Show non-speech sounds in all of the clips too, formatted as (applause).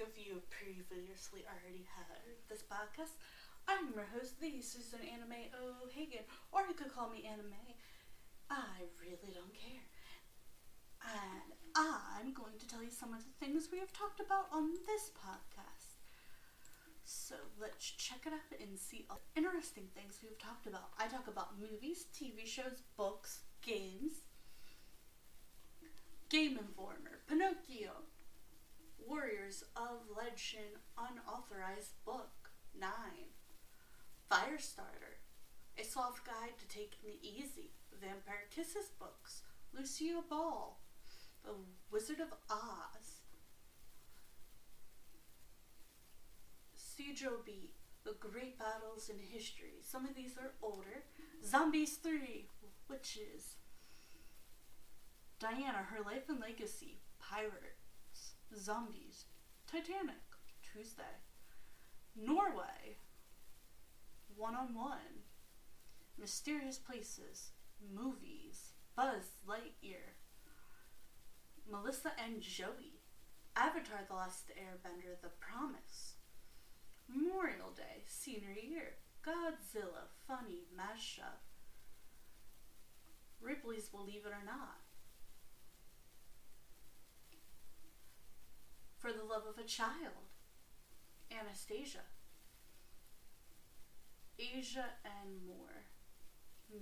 if you previously already heard this podcast. I'm your host, the Susan Anime O'Hagan, or you could call me Anime. I really don't care. And I'm going to tell you some of the things we have talked about on this podcast. So let's check it out and see all the interesting things we've talked about. I talk about movies, TV shows, books, games, Game Informer, Pinocchio, Warriors of Legend Unauthorized Book 9, Firestarter, A Soft Guide to Taking It Easy, Vampire Kisses Books, Lucia Ball, The Wizard of Oz, Sijo Beat, The Great Battles in History. Some of these are older. Zombies 3, Witches, Diana, Her Life and Legacy, Pirates, Zombies, Titanic, Tuesday, Norway, One on One, Mysterious Places, Movies, Buzz Lightyear, Melissa and Joey, Avatar The Last Airbender, The Promise, Memorial Day, Senior Year, Godzilla, Funny, Mashup, Ripley's Believe It or Not, For the Love of a Child, Anastasia, Asia and more,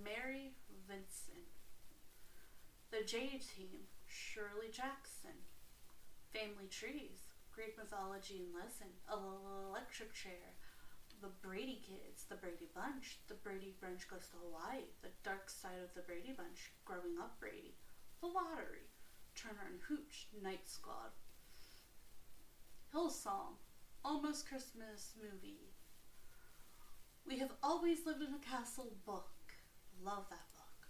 Mary Vincent, The J Team, Shirley Jackson, Family Trees, Greek Mythology and Lesson, Electric Chair, The Brady Kids, The Brady Bunch, The Brady Bunch Goes to Hawaii, The Dark Side of the Brady Bunch, Growing Up Brady, The Lottery, Turner and Hooch, Night Squad, Hillsong, Almost Christmas movie. We have always lived in a castle book. Love that book.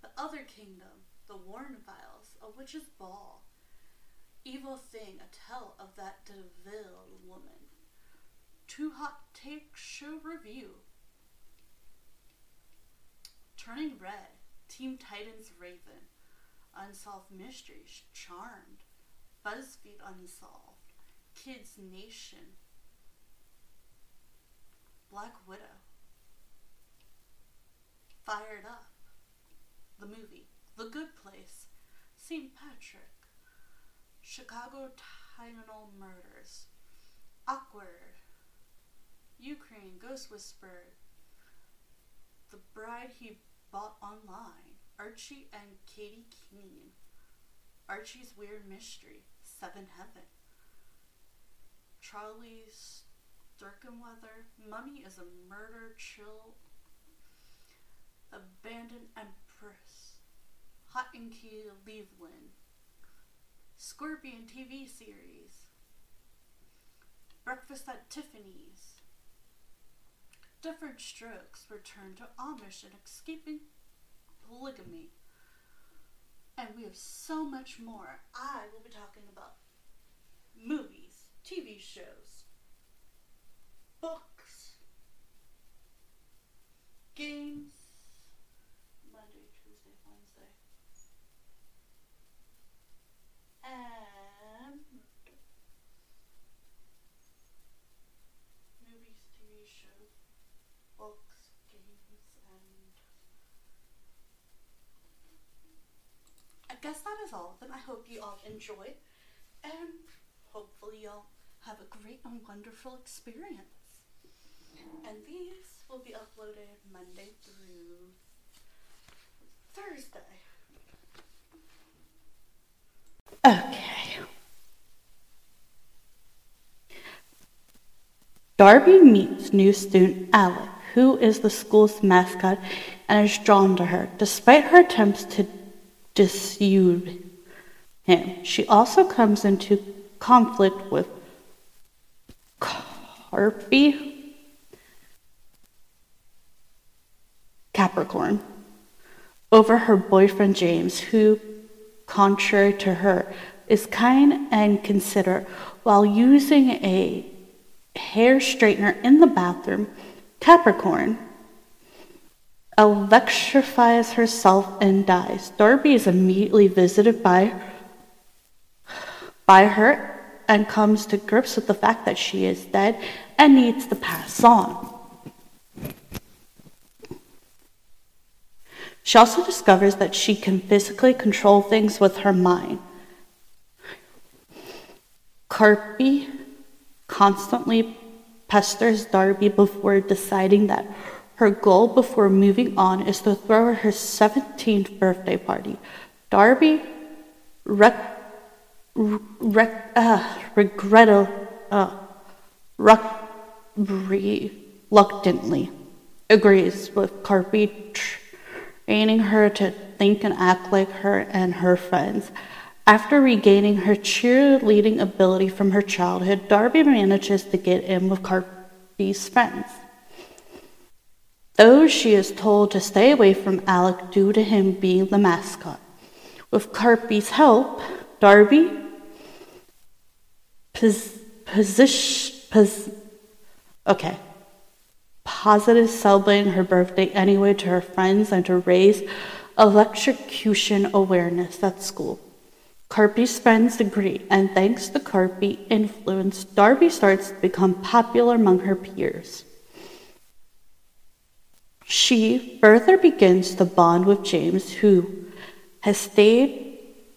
The Other Kingdom, The Warren Files, A Witch's Ball, Evil Thing, a tale of that De Vil woman. Two Hot Take Show Review. Turning Red, Team Titans Raven, Unsolved Mysteries, Charmed, BuzzFeed Unsolved. Kids Nation, Black Widow, Fired Up, the movie, The Good Place, St. Patrick, Chicago Tylenol Murders, Awkward, Ukraine Ghost Whisperer, The Bride He Bought Online, Archie and Katy Keene, Archie's Weird Mystery, Seven Heaven. Charlie Sturkenweather. Mummy is a murder chill. Abandoned Empress. Hot and Key Cleveland. Scorpion TV series. Breakfast at Tiffany's. Different Strokes. Return to Amish and escaping polygamy. And we have so much more. I will be talking about movies TV shows, books, games, Monday, Tuesday, Wednesday, and movies, TV shows, books, games, and I guess that is all of them. I hope you all enjoy and hopefully y'all have a great and wonderful experience. And these will be uploaded Monday through Thursday. Okay. Darby meets new student Alec, who is the school's mascot and is drawn to her, despite her attempts to dissuade him. She also comes into conflict with Carpy Capricorn over her boyfriend James, who, contrary to her, is kind and considerate while using a hair straightener in the bathroom. Capricorn electrifies herself and dies. Darby is immediately visited by, by her and comes to grips with the fact that she is dead and needs to pass on. She also discovers that she can physically control things with her mind. Carpy constantly pesters Darby before deciding that her goal before moving on is to throw her 17th birthday party. Darby rec- rec- uh, uh, reluctantly agrees with Carpy training her to think and act like her and her friends. After regaining her cheerleading ability from her childhood, Darby manages to get in with Carpy's friends. Though she is told to stay away from Alec due to him being the mascot. With Carpy's help, Darby pos- position, pos- okay, positive celebrating her birthday anyway to her friends and to raise electrocution awareness at school. Carpy's friends agree, and thanks to Carpy influence, Darby starts to become popular among her peers. She further begins to bond with James, who has stayed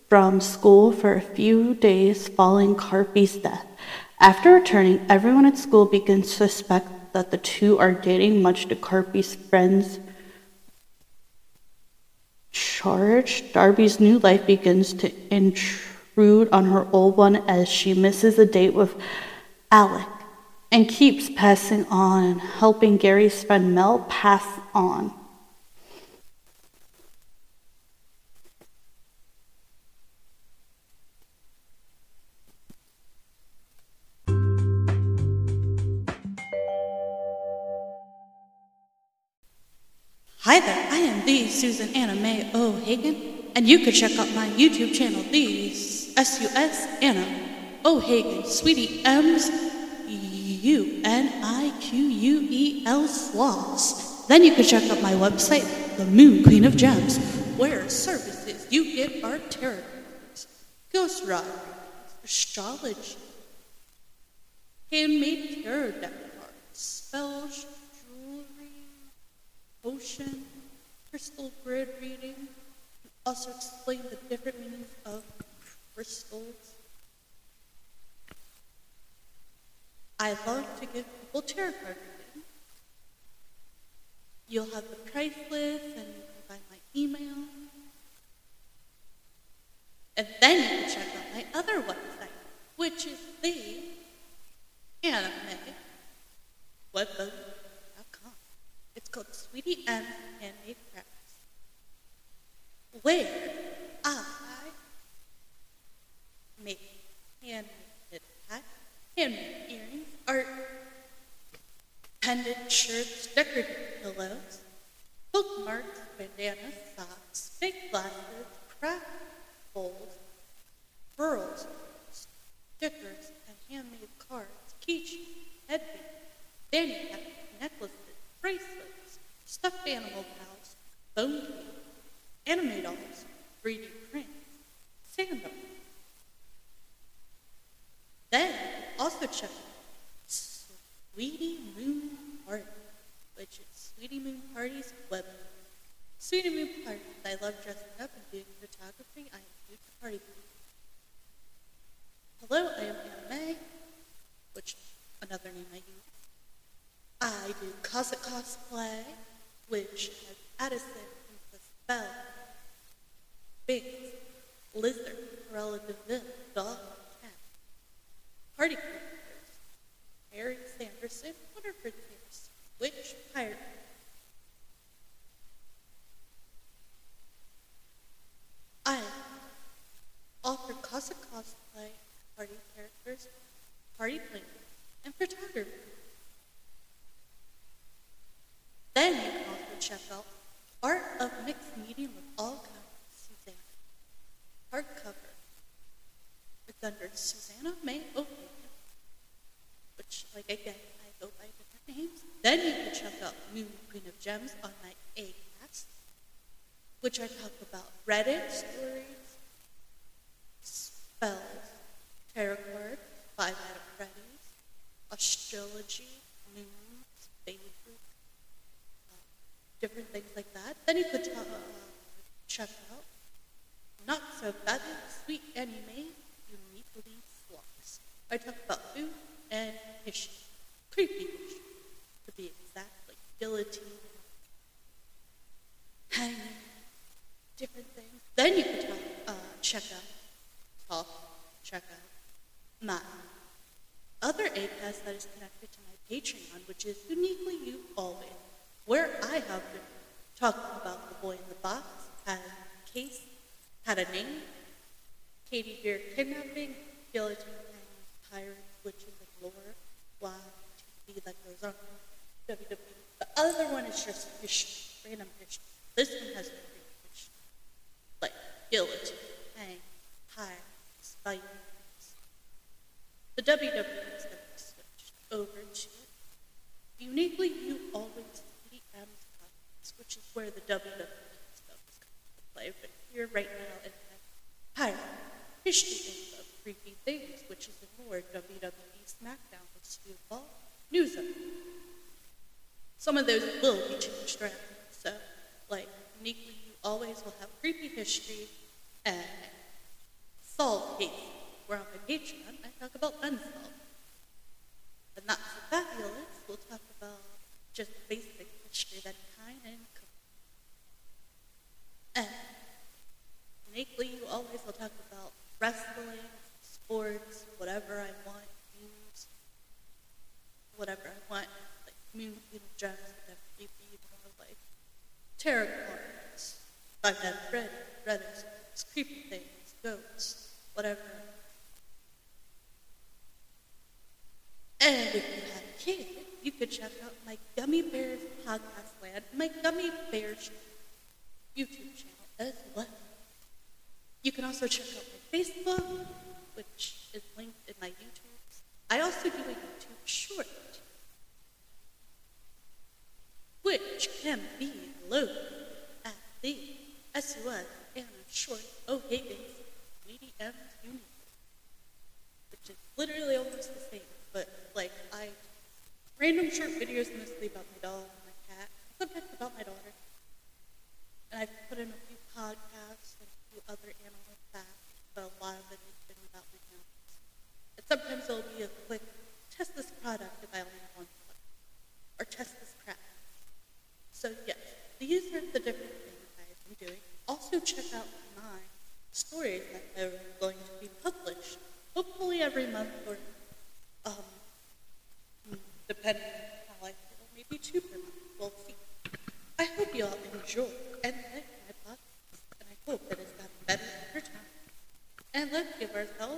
from school for a few days following Carpy's death. After returning, everyone at school begins to suspect that the two are dating, much to Carpy's friends' charge. Darby's new life begins to intrude on her old one as she misses a date with Alec and keeps passing on, helping Gary's friend Mel pass on. Hi there, I am the Susan Anna Mae O'Hagan, and you can check out my YouTube channel, the S-U-S Anna O'Hagan, Sweetie M's U-N-I-Q-U-E-L Sloths. Then you can check out my website, The Moon Queen of Gems, where services you get are tarot ghost writing, astrology, handmade tarot deck cards, spells, potion, crystal grid reading, and also explain the different meanings of crystals. I love to give people tarot card reading. You'll have the price list and you can find my email. And then you can check out my other website, which is the anime webbook.com. It's called Sweetie M Handmade Crafts, where I make handmade hats, handmade earrings, art, pendant shirts, decorative pillows, bookmarks, bandanas, socks, fake glasses, craft bowls, pearls, stickers, and handmade cards, keychains, headbands, fanny necklaces, bracelets, stuffed animal pals, bone cake, anime dolls, 3D prints, sandals. Then also check out Sweetie Moon Party, which is Sweetie Moon Party's web. Sweetie Moon Party, I love dressing up and doing photography. I am a huge party. Hello, I am Anna May, which another name I use. I do Cossack cosplay, which has Addison, Princess spell. Binx, Lizard, de Vil, Dog, Cat, Party characters, Eric Sanderson, Winterford Sanderson, Witch, Pirate. I offer Cossack cosplay, party characters, party planning, and photography. Then Sheffield, Art of Mixed medium with All Kinds, Susanna. Hardcover. With under Susanna May O'Hagan, which, like again, I go by different names. Then you can check out Moon Queen of Gems on my ACAST, which I talk about Reddit stories, spells, tarot cards, five out of Freddy's, astrology, moon different things like that. Then you could uh, check out Not So Fabulous Sweet Anime Uniquely Flawless. I talk about food and history, creepy history, to be exact, like guillotine, hanging, different things. Then you could talk, uh, check out, talk, check out my other ACAST that is connected to my Patreon, which is Uniquely You Always, where I have been talking about the boy in the box, had a case, had a name, Katie Beer kidnapping, guillotine hanging, pirates, witches, and lore, why TV that goes on, WWE. The other one is just history, random history. This one has great history, like guillotine, hang, pirates, Vikings. The WWE to be switched over to it. Uniquely, you always see M's podcast, which is where the WWE stuff is coming to play. But here, right now, it has pirate history of creepy things, which is more WWE SmackDown with Stu Ball news of. Some of those will be changed around. So, like, uniquely, you always will have creepy history and solved cases. Where on my Patreon, I talk about unsolved. And not so fabulous, we'll talk about just basic history that kind and and uniquely, you always will talk about wrestling, sports, whatever I want, news, whatever I want, like community gems, whatever you more like tarot cards, I've had Freddy, brothers, creepy things, ghosts, whatever. And if you have a kid, you could check out my Gummy Bears podcast land, my Gummy Bears YouTube channel as well. You can also check out my Facebook, which is linked in my YouTube. I also do a YouTube short, which can be loaded at the SUS and short O'Higgins medium unit, which is literally almost the same, but like I random short videos mostly about my dog and my cat, sometimes about my daughter. And I've put in a few podcasts and a few other animal facts, but a lot of it has been about my animals. And sometimes it'll be a quick test this product if I only have one product, or test this craft. So yes, these are the different things I've been doing. Also check out my stories that are going to be published, hopefully every month or um, depending on how I feel, maybe two per month. We'll see. I hope you all enjoy and like my podcast, and I hope that it's gotten better over time. And let's give ourselves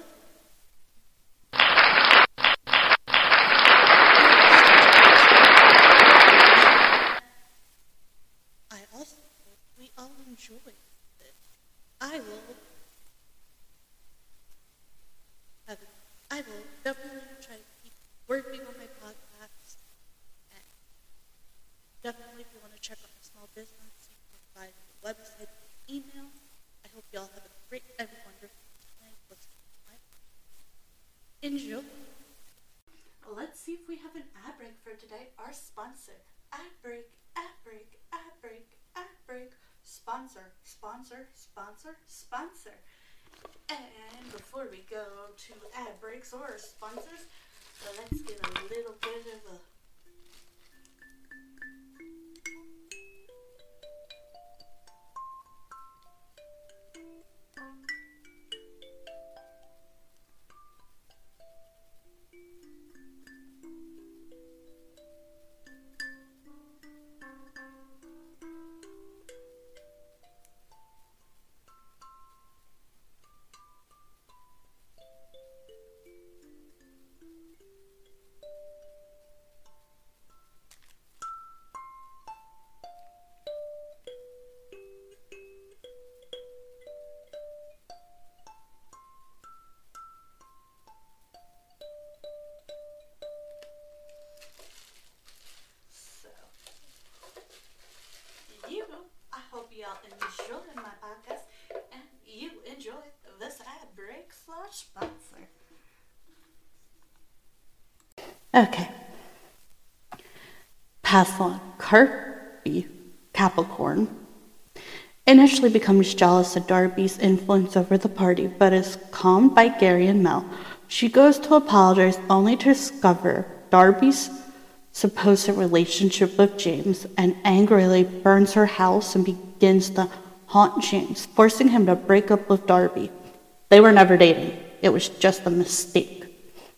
Okay. Pass on Kirby Capricorn. Initially becomes jealous of Darby's influence over the party, but is calmed by Gary and Mel. She goes to apologize only to discover Darby's supposed relationship with James and angrily burns her house and begins to haunt James, forcing him to break up with Darby. They were never dating. It was just a mistake.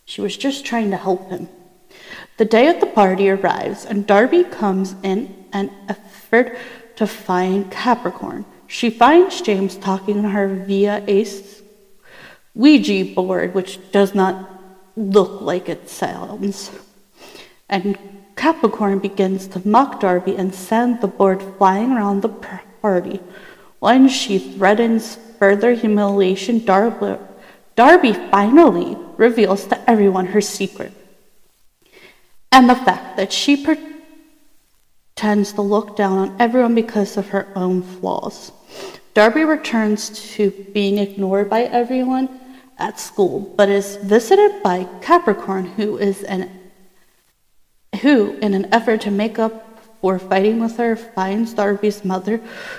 She was just trying to help him. The day of the party arrives, and Darby comes in an effort to find Capricorn. She finds James talking to her via a Ouija board, which does not look like it sounds. And Capricorn begins to mock Darby and send the board flying around the party. When she threatens further humiliation, Darby, finally reveals to everyone her secret and the fact that she pretends to look down on everyone because of her own flaws. Darby returns to being ignored by everyone at school, but is visited by Capricorn, who is an who, in an effort to make up for fighting with her, finds Darby's mother,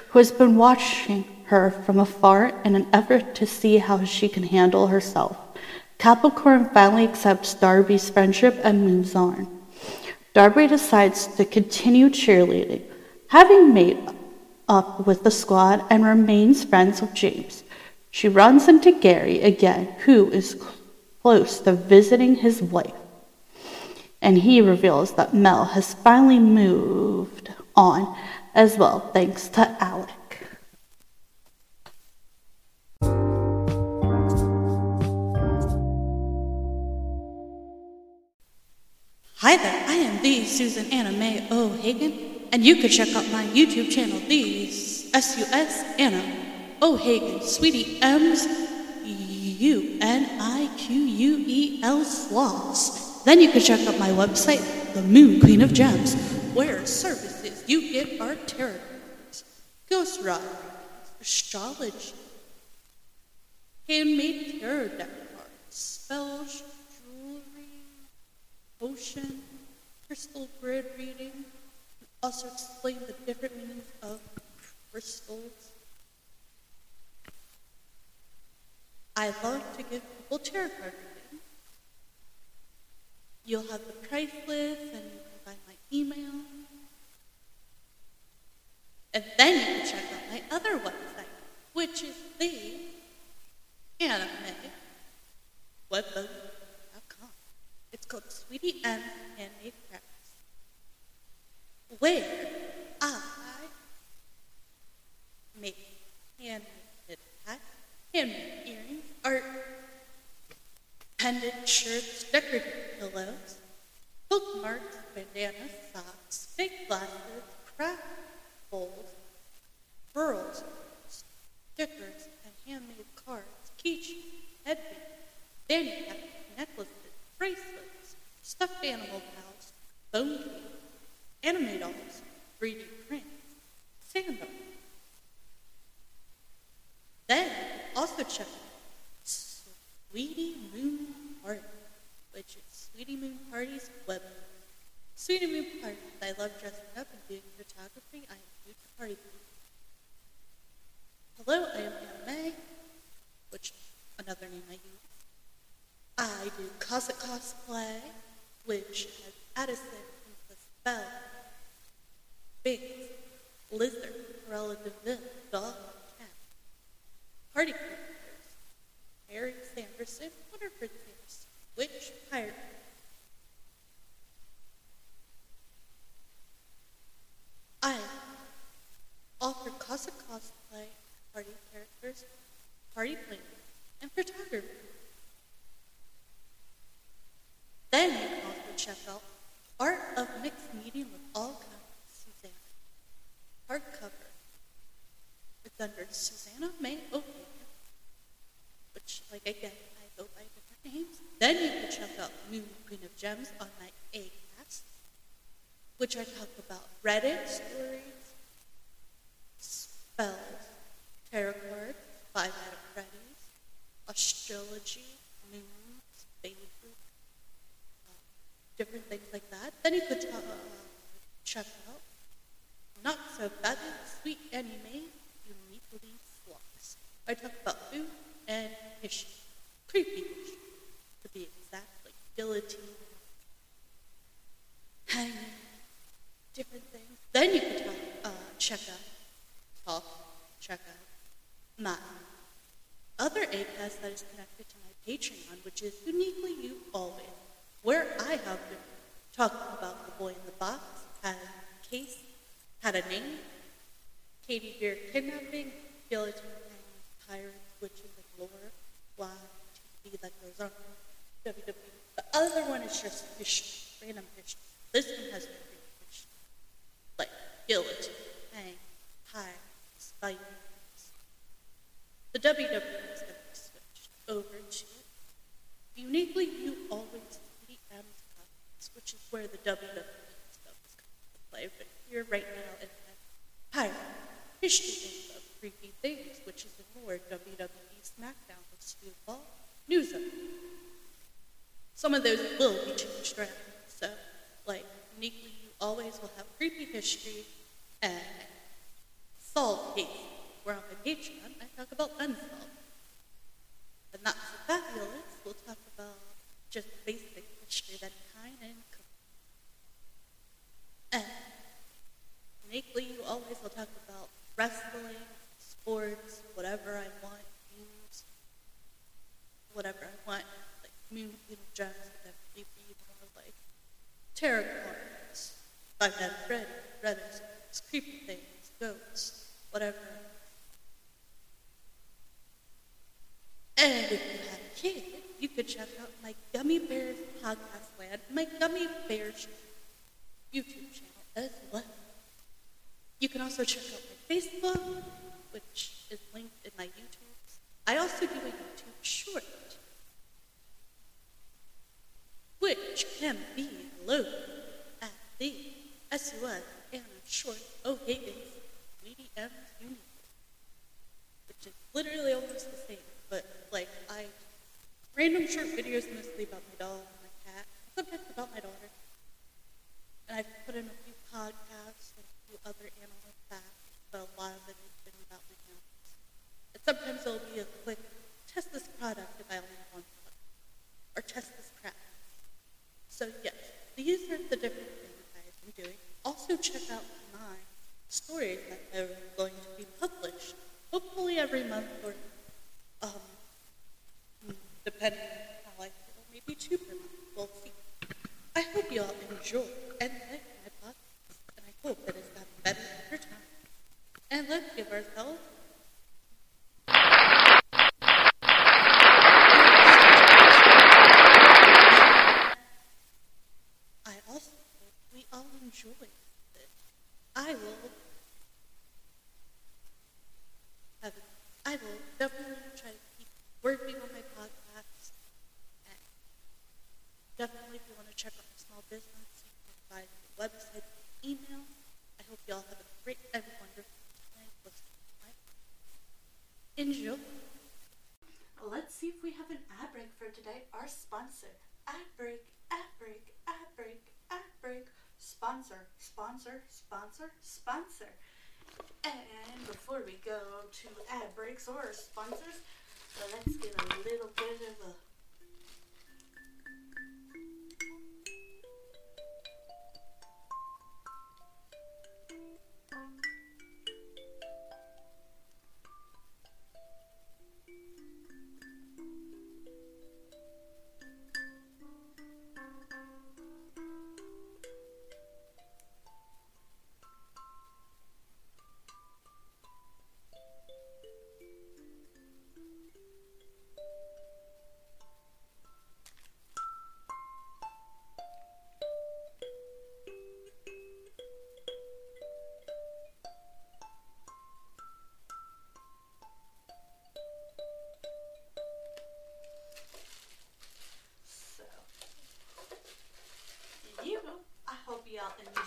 who has been watching her from afar in an effort to see how she can handle herself. Capricorn finally accepts Darby's friendship and moves on. Darby decides to continue cheerleading, having made up with the squad and remains friends with James. She runs into Gary again, who is close to visiting his wife. And he reveals that Mel has finally moved on as well, thanks to Alec. Hi there, the Susan Anna Mae O'Hagan, and you can check out my YouTube channel, the S-U-S Anna O'Hagan, Sweetie M's U-N-I-Q-U-E-L Sloths. Then you can check out my website, The Moon Queen of Gems, where services you get are tarot cards, ghost writing, astrology, handmade tarot deck cards, spells, jewelry, ocean, crystal grid reading, also explain the different meanings of crystals. I love to give people tarot card reading. You'll have the price list and you can find my email. And then you can check out my other website, which is the anime webbook it's called Sweetie M Handmade Crafts, where I make handmade hats, handmade earrings, art, pendant shirts, decorative pillows, bookmarks, bandanas, socks, fake glasses, craft bowls, pearls, stickers, and handmade cards, keychains, headbands, fanny caps, necklaces, bracelets, stuffed animal pals, bone cake, anime dolls, 3D prints, sandals. Then also check out Sweetie Moon Party, which is Sweetie Moon Party's web. Sweetie Moon Party, I love dressing up and doing photography. I am huge party Hello, I am Anna Mae, which another name I use. I do Cossack cosplay, which has Addison, and the Spell, Binx, Lizard, de Vil, Dog, Cat, Party Characters, Eric Sanderson, Waterford Sanderson, Witch, Pirate, I offer Cossack cosplay, party characters, party planning, and photography. Then you can also check out Art of Mixed Medium with all kinds Susanna. Hardcover. It's under Susanna Mae O'Hagan, which, like again, I go by different names. Then you can check out Moon On my A-cast, which I talk about Reddit stories, spells, tarot cards, five out of Freddy's, astrology, moons, baby different things like that. Then you could uh, check out not so fabulous, sweet anime, uniquely flawless. I talk about food and history, creepy history, to be exact, like guillotine, hanging, different things. Then you can talk, uh, my other ACAST that is connected to my Patreon, which is uniquely you always, where I have been talking about the boy in the box, had a case, had a name, Katie Beer kidnapping, guillotine hanging, pirates, witches, and lore, why, TV that goes on, WWE. The other one is just history, random history. This one has. Guillotine, hang, pirates, Vikings. The WWE is going to be switched over to uniquely you always DM's comics, which is where the WWE stuff is coming to play. But here right now it has pirate history of creepy things, which is the more WWE SmackDown with Stu Ball news of. Some of those will be changed around. So, like, uniquely, you always will have creepy history and solved cases. Where on my Patreon, I talk about unsolved. And not so fabulous, we'll talk about just basic history any kind and and uniquely, you always will talk about wrestling, sports, whatever I want, news, whatever I want, like community gems, whatever you be more like tarot cards, Five Nights at Freddy, Creepy things, goats, whatever. And if you have a kid, you could check out my Gummy Bears podcast land, my Gummy Bears YouTube channel as well. You can also check out my Facebook, which is linked in my YouTube. I also do a YouTube short, which can be loaded at the SUS short O'Higgins medium unit, which is literally almost the same, but like I random short videos mostly about my dog and my cat, sometimes about my daughter. And I've put in a few podcasts and a few other animal facts, but a lot of it has been about my animals. And sometimes it'll be a quick test this product if I only have one product, or test this crap. So yes, these are the different things I've been doing. Also check out my stories that are going to be published, hopefully every month or um, depending on how I feel, maybe two per month. We'll see. I hope you all enjoy and like my podcast, and I hope that it's gotten better over time. And let's give ourselves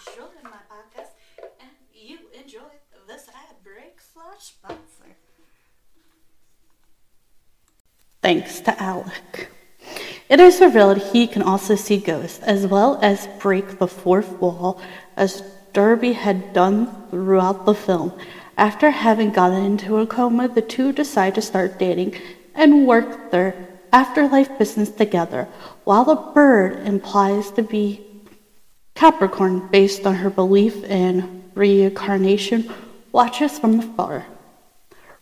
enjoy my podcast and you enjoy this ad break slash sponsor. Thanks to Alec. It is revealed he can also see ghosts, as well as break the fourth wall, as Darby had done throughout the film. After having gotten into a coma, the two decide to start dating and work their afterlife business together, while the bird implies to be Capricorn based on her belief in reincarnation, watches from afar.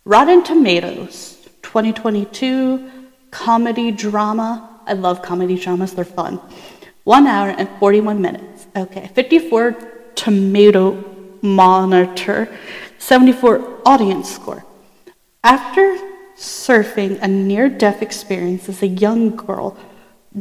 Rotten Tomatoes 2022 comedy drama. I love comedy dramas, they're fun. One hour and 41 minutes. Okay, 54 tomato monitor, 74 audience score. After surfing a near death experience as a young girl,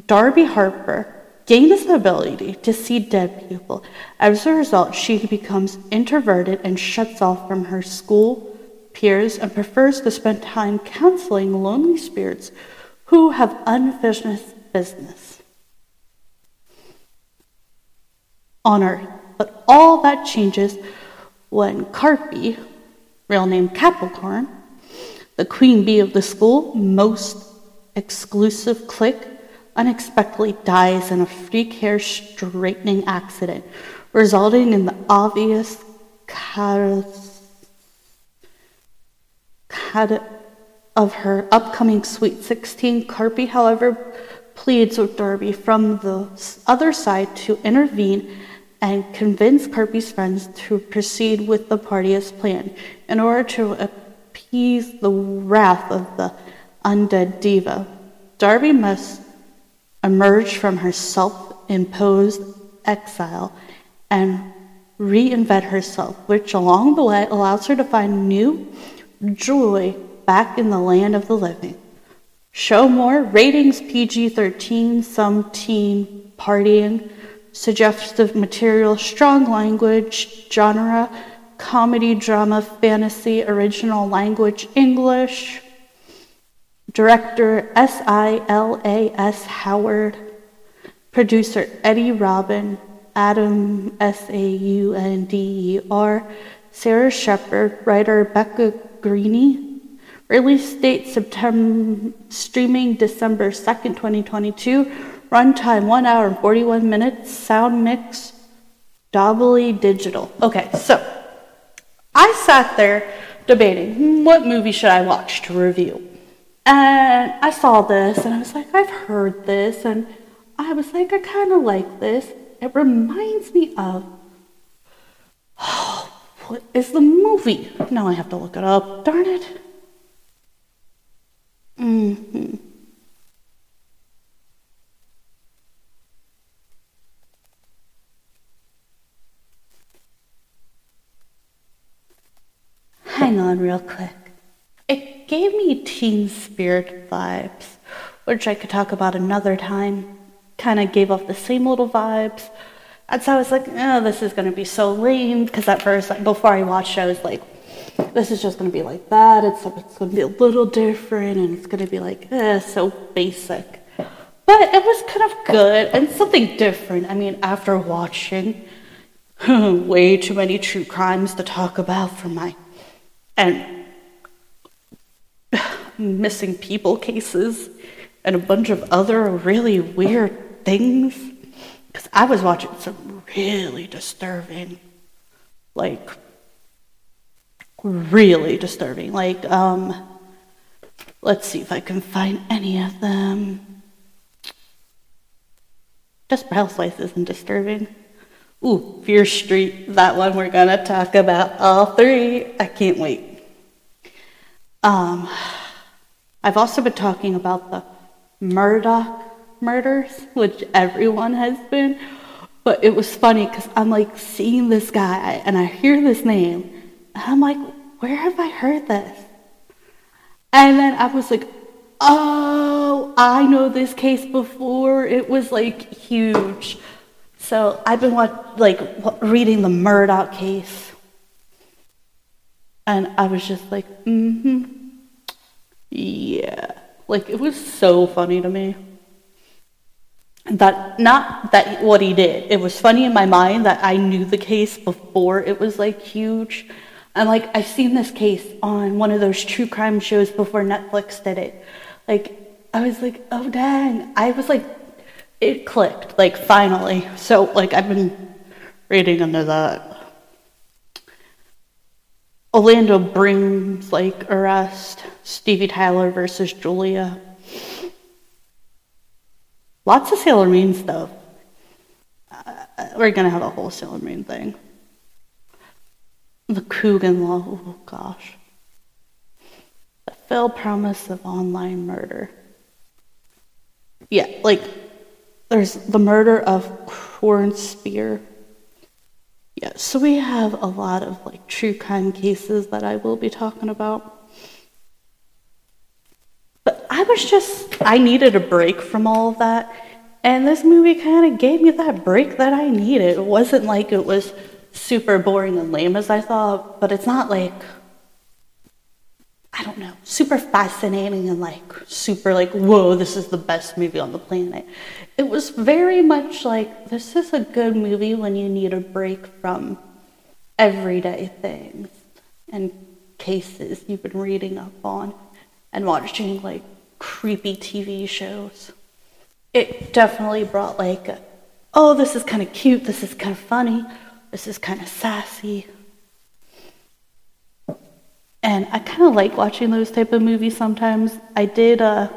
Darby Harper gains the ability to see dead people. As a result, she becomes introverted and shuts off from her school peers and prefers to spend time counseling lonely spirits who have unfinished business on earth. But all that changes when Carpy, real name Capricorn, the queen bee of the school, most exclusive clique, unexpectedly dies in a freak hair straightening accident, resulting in the obvious cut of her upcoming Sweet 16. Carpy, however, pleads with Darby from the other side to intervene and convince Carpy's friends to proceed with the party as planned in order to appease the wrath of the undead diva. Darby must emerge from her self imposed exile and reinvent herself, which along the way allows her to find new joy back in the land of the living. Show more ratings PG 13, some teen partying, suggestive material, strong language, genre, comedy, drama, fantasy, original language, English. Director S I L A S Howard. Producer Eddie Robin. Adam S A U N D E R. Sarah Shepard. Writer Becca Greeny. Release date September, streaming December 2nd, 2022. Runtime 1 hour and 41 minutes. Sound mix Dolby Digital. Okay, so I sat there debating hmm, what movie should I watch to review. And I saw this and I was like, I've heard this. And I was like, I kind of like this. It reminds me of. Oh, what is the movie? Now I have to look it up. Darn it. Mm-hmm. Hang on, real quick. Gave me teen spirit vibes, which I could talk about another time. Kind of gave off the same little vibes. And so I was like, oh, this is going to be so lame. Because at first, like, before I watched I was like, this is just going to be like that. It's, it's going to be a little different. And it's going to be like, eh, so basic. But it was kind of good and something different. I mean, after watching (laughs) way too many true crimes to talk about for my. And missing people cases and a bunch of other really weird things. Because I was watching some really disturbing, like, really disturbing. Like, um, let's see if I can find any of them. Desperate Housewives isn't disturbing. Ooh, Fear Street, that one we're gonna talk about all three. I can't wait. Um, I've also been talking about the Murdaugh murders, which everyone has been. But it was funny because I'm like seeing this guy and I hear this name and I'm like, where have I heard this? And then I was like, oh, I know this case before. It was like huge. So I've been like reading the Murdaugh case. And I was just like, mm hmm. Yeah. Like it was so funny to me. That not that what he did. It was funny in my mind that I knew the case before it was like huge. And like I've seen this case on one of those true crime shows before Netflix did it. Like I was like, oh dang. I was like it clicked, like finally. So like I've been reading under that. Orlando brings like arrest, Stevie Tyler versus Julia. Lots of Sailor Moon stuff. Uh, we're gonna have a whole Sailor Moon thing. The Coogan Law, oh gosh. The failed promise of online murder. Yeah, like there's the murder of Corn Spear. Yeah, so we have a lot of like true crime cases that I will be talking about. But I was just, I needed a break from all of that. And this movie kind of gave me that break that I needed. It wasn't like it was super boring and lame as I thought, but it's not like, don't know, super fascinating and like super like, whoa, this is the best movie on the planet. It was very much like, this is a good movie when you need a break from everyday things and cases you've been reading up on and watching like creepy TV shows. It definitely brought like, a, oh, this is kind of cute, this is kind of funny, this is kind of sassy. And I kind of like watching those type of movies sometimes. I did, uh,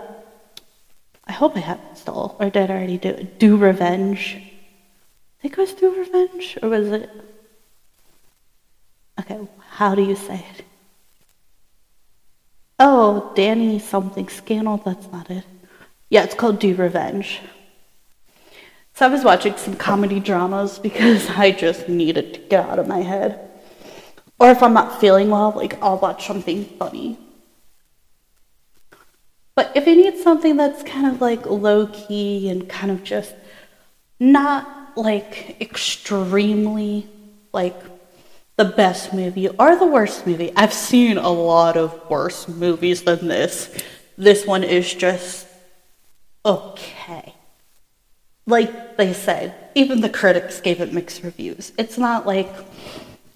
I hope I have it still, or did I already do? Do Revenge. I think it was Do Revenge, or was it? Okay, how do you say it? Oh, Danny something scandal. That's not it. Yeah, it's called Do Revenge. So I was watching some comedy dramas because (laughs) I just needed to get out of my head. Or if I'm not feeling well, like I'll watch something funny. But if you need something that's kind of like low key and kind of just not like extremely like the best movie or the worst movie. I've seen a lot of worse movies than this. This one is just okay. Like they said, even the critics gave it mixed reviews. It's not like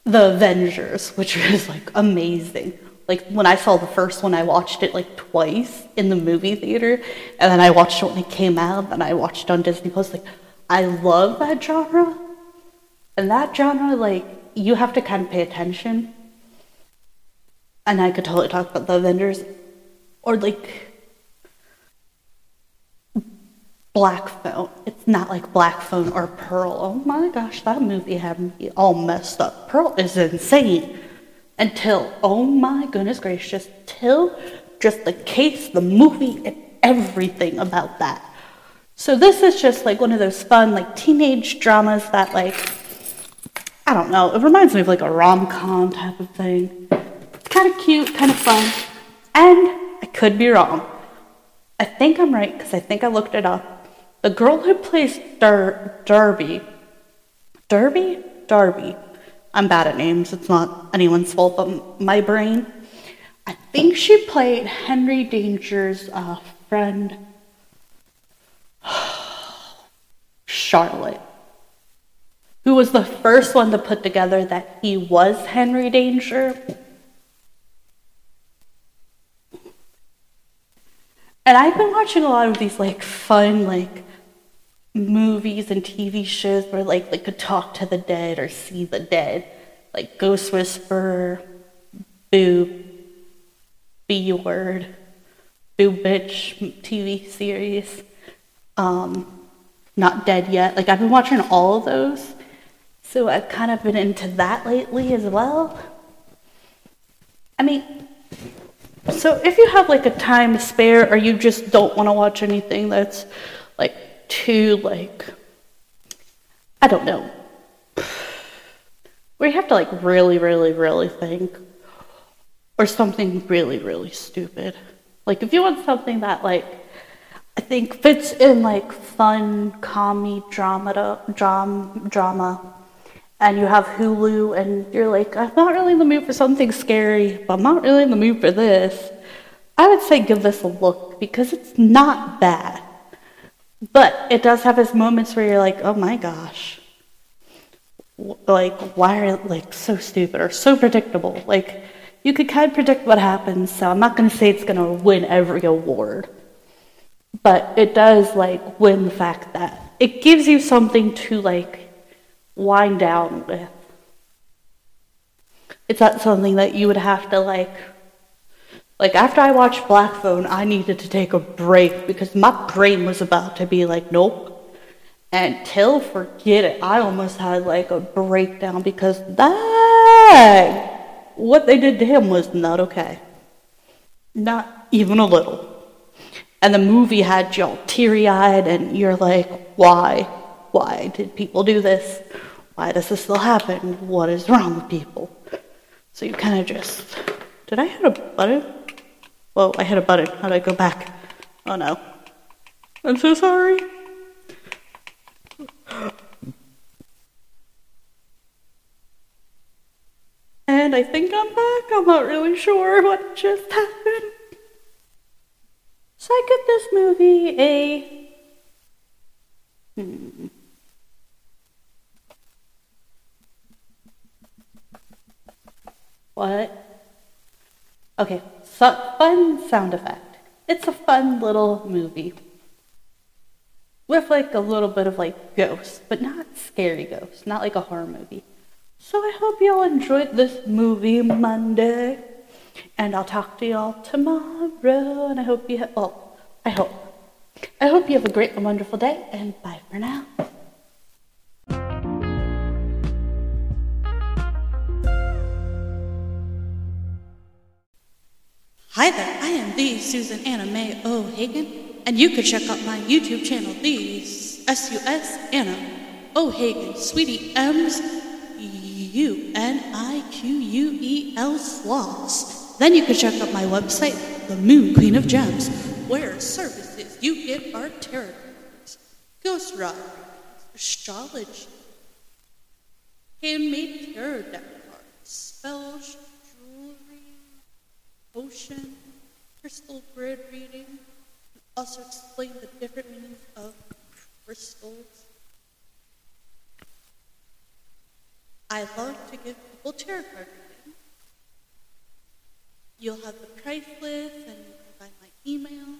The Avengers, which was like amazing. Like when I saw the first one, I watched it like twice in the movie theater, and then I watched it when it came out, and I watched it on Disney Plus. Like, I love that genre, and that genre, like, you have to kind of pay attention. And I could totally talk about the Avengers, or like Black Phone. It's not like Black Phone or Pearl. Oh my gosh, that movie had me all messed up. Pearl is insane. Until, oh my goodness gracious, till just the case, the movie, and everything about that. So this is just like one of those fun, like teenage dramas that like, I don't know, it reminds me of like a rom-com type of thing. It's kind of cute, kind of fun. And I could be wrong. I think I'm right because I think I looked it up. The girl who plays Dar- Darby, Darby? Darby. I'm bad at names. It's not anyone's fault but my brain. I think she played Henry Danger's uh, friend, (sighs) Charlotte, who was the first one to put together that he was Henry Danger. And I've been watching a lot of these like fun like movies and TV shows where like they could talk to the dead or see the dead, like Ghost Whisperer, Boo, B Word, Boo Bitch TV series, um, Not Dead Yet. Like I've been watching all of those, so I've kind of been into that lately as well. I mean, so if you have like a time to spare or you just don't want to watch anything that's like too like I don't know. (sighs) You have to like really, really, really think. Or something really, really stupid. Like if you want something that like I think fits in like fun comedy drama dram, drama and you have Hulu and you're like, I'm not really in the mood for something scary, but I'm not really in the mood for this. I would say give this a look because it's not bad. But it does have its moments where you're like, oh my gosh. Like, why are it like so stupid or so predictable? Like, you could kind of predict what happens, so I'm not going to say it's going to win every award. But it does like win the fact that it gives you something to like wind down with. It's not something that you would have to like. Like after I watched Black Phone, I needed to take a break because my brain was about to be like, nope. And till forget it, I almost had like a breakdown because that what they did to him was not okay. Not even a little. And the movie had you all teary eyed, and you're like, why? Why did people do this? Why does this still happen? What is wrong with people? So you kind of just. Did I hit a button? Whoa, I hit a button. How do I go back? Oh no. I'm so sorry. And I think I'm back. I'm not really sure what just happened. So I give this movie a. Hmm. What? Okay, fun sound effect. It's a fun little movie. With like a little bit of like ghosts, but not scary ghosts, not like a horror movie. So I hope y'all enjoyed this movie Monday. And I'll talk to y'all tomorrow. And I hope you have, well, I hope. I hope you have a great and wonderful day. And bye for now. I am the Susan Anna Mae O'Hagan, and you can check out my YouTube channel, the S-U-S Anna O'Hagan, Sweetie M's U-N-I-Q-U-E-L sloths. Then you can check out my website, The Moon Queen of Gems, where services you get are tarot ghost writing, astrology, handmade tarot deck cards, spells, potion, crystal grid reading, and also explain the different meanings of crystals. I love to give people tarot card reading. You'll have the price list and you can find my email.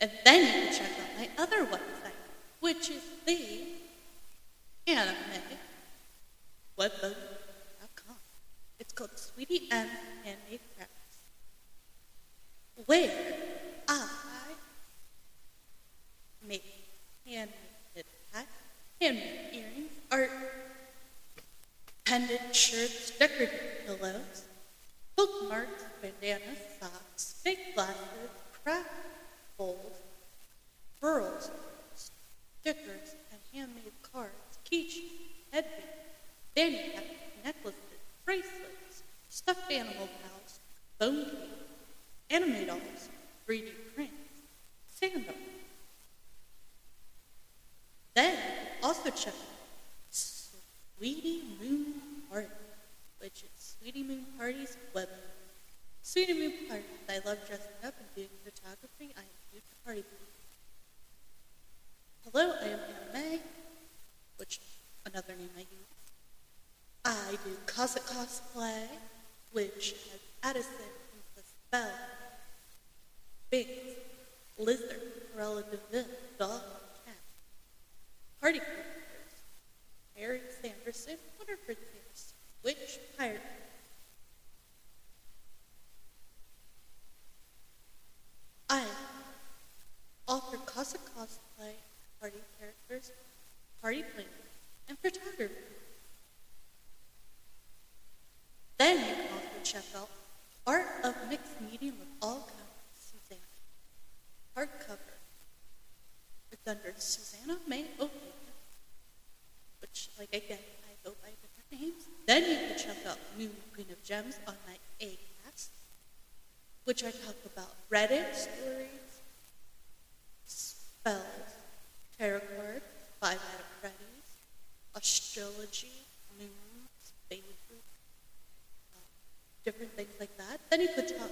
And then you can check out my other website, which is the anime webbook.com. It's called Sweetie M Handmade Crafts, where I make handmade hats, handmade earrings, art, pendant shirts, decorative pillows, bookmarks, bandanas, socks, fake glasses, craft bowls, pearls, stickers, and handmade cards, keychains, headbands, fanny stuffed animal pals, bone cake, anime dolls, 3D prints, sandals. Then also check out Sweetie Moon Party, which is Sweetie Moon Party's web. Sweetie Moon Party, I love dressing up and doing photography. I am huge party. Hello, I am Anna May, which another name I use. I do Cossack cosplay, which has Addison, Princess Belle, Binx, Lizard, Cruella de Vil, Dog, Cat, Party characters, Mary Sanderson, Winifred Sanderson, Witch, Pirate. I author Cossack cosplay, party characters, party planning, and photography. Then you can also check out Art of Mixed Medium of all kinds, Susanna. Hardcover. It's under Susanna May O'Hagan, which, like again, I go by different names. Then you can check out Moon Queen of Gems on my Acast, which I talk about Reddit stories, spells, tarot cards, Five Nights at Freddy's, astrology, moons, phases, uh, different things like that. Then you could uh,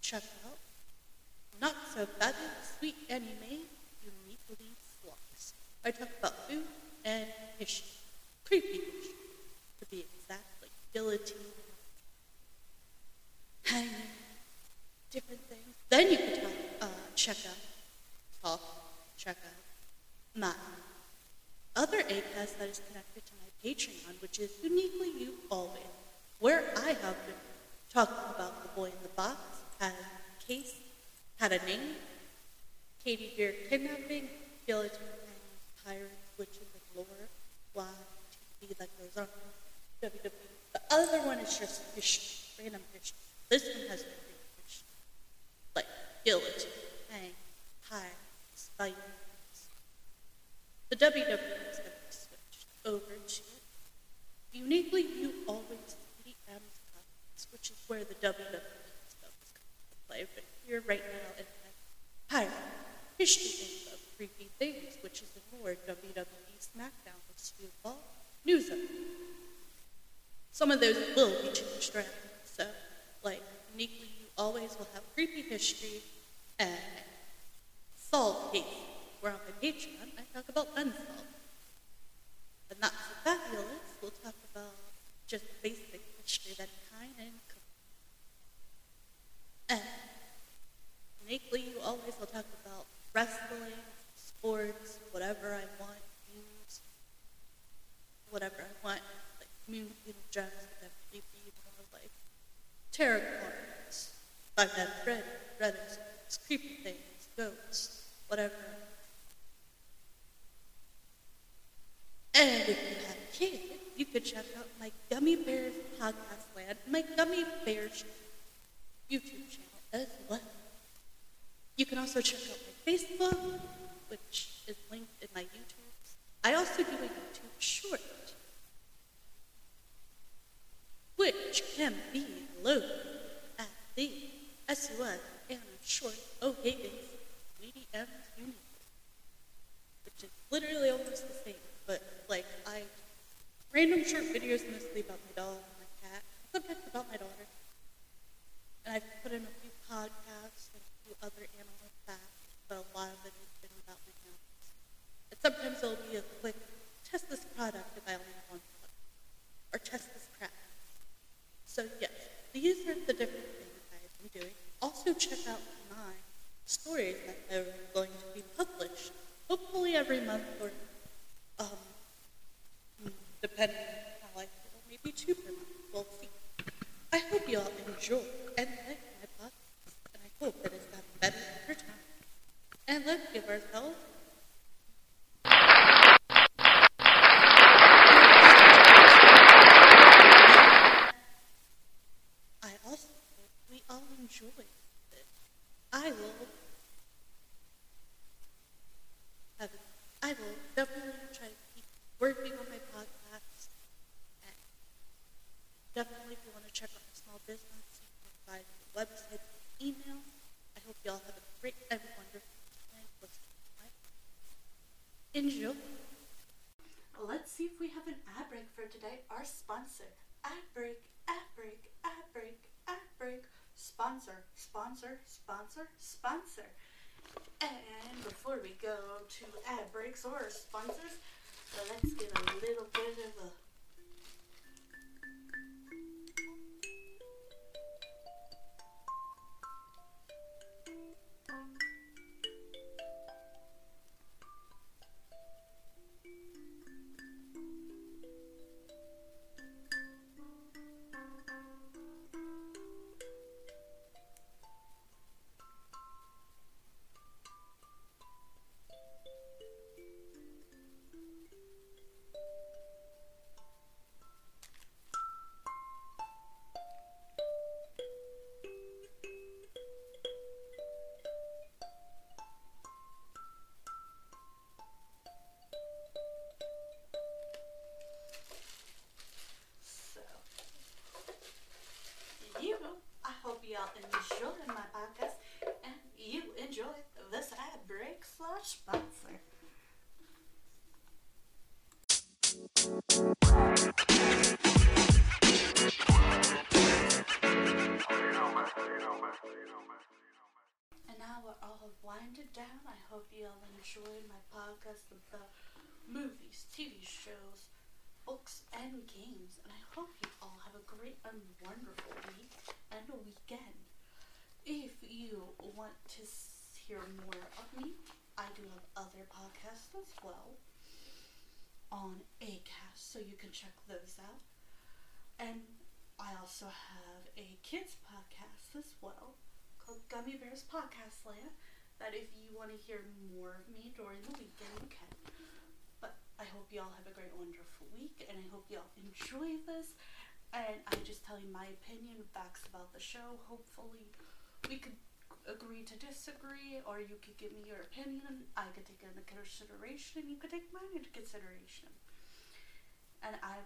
check out Not So Bad, Sweet Anime, Uniquely Sloths. I talk about food and history, creepy history, to be exact, like guillotine, hanging, different things. Then you could talk, uh, check out, talk, check out my other Acast that is connected to my Patreon, which is uniquely you always, where I have been talking about the boy in the box, had a case, had a name, Katie Beer kidnapping, skeleton and pirates, witches, and lore, fly, TV that goes on, WWE. The other one is just history, random history. This one has skeleton, hang, pirates, Vikings. The going to be switched over to uniquely you always PM's comments, which is where the is coming to play. But here right now it has pirate history of creepy things, which is the more WWE SmackDown was to evolve news of. Some of those will be changed around. So, like, uniquely, always will have creepy history and solved cases. Where on my Patreon, I talk about unsolved. And not so fabulous, we'll talk about just basic history that kind and and uniquely, you always will talk about wrestling, sports, whatever I want, news, whatever I want, like community gems that creepy, more like tarot cards, I've read, read it, creepy things, ghosts, whatever. And if you have a kid, you could check out my Gummy Bears podcast land, my Gummy Bears YouTube channel as well. You can also check out my Facebook, which is linked in my YouTube. I also do a YouTube short, which can be loaded at the SUS and short O'Higgins medium unit, which is literally almost the same, but like I random short videos mostly about my dog and my cat, sometimes about my daughter. And I've put in a few podcasts and a few other animal facts, but a lot of it has been about my animals. And sometimes it'll be a quick test this product if I only have one product, or test this craft. So yes, these are the different things I've been doing. Also check out my stories that are going to be published, hopefully every month or um, depending on how I feel, maybe two per month. We'll see. I hope you all enjoy and like my podcast, and I hope that it's gotten better over time. And let's give ourselves. Podcast Land. That if you want to hear more of me during the weekend, you can. But I hope you all have a great, wonderful week, and I hope you all enjoy this. And I just tell you my opinion, facts about the show. Hopefully, we could agree to disagree, or you could give me your opinion. I could take it into consideration, and you could take mine into consideration. And I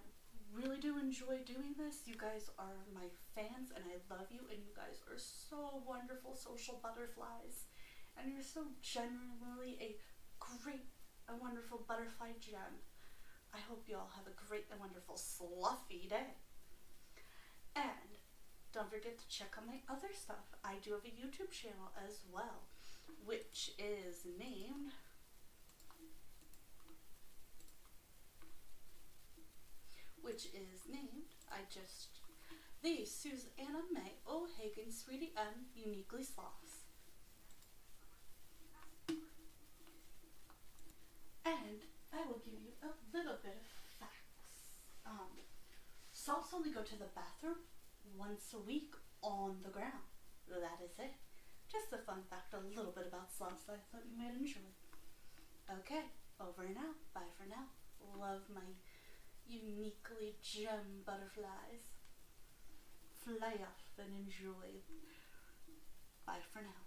really do enjoy doing this. You guys are my fans, and I love you, and you guys are so wonderful social butterflies. And you're so genuinely a great, a wonderful butterfly gem. I hope you all have a great and wonderful fluffy day. And don't forget to check out my other stuff. I do have a YouTube channel as well, which is named which is named I just the Susanna May O'Hagan Sweetie M Uniquely Sloths. And I will give you a little bit of facts. Um, sloths only go to the bathroom once a week on the ground. That is it. Just a fun fact, a little bit about sloths that I thought you might enjoy. Okay, over and out. Bye for now. Love my uniquely gem butterflies. Fly off and enjoy. Bye for now.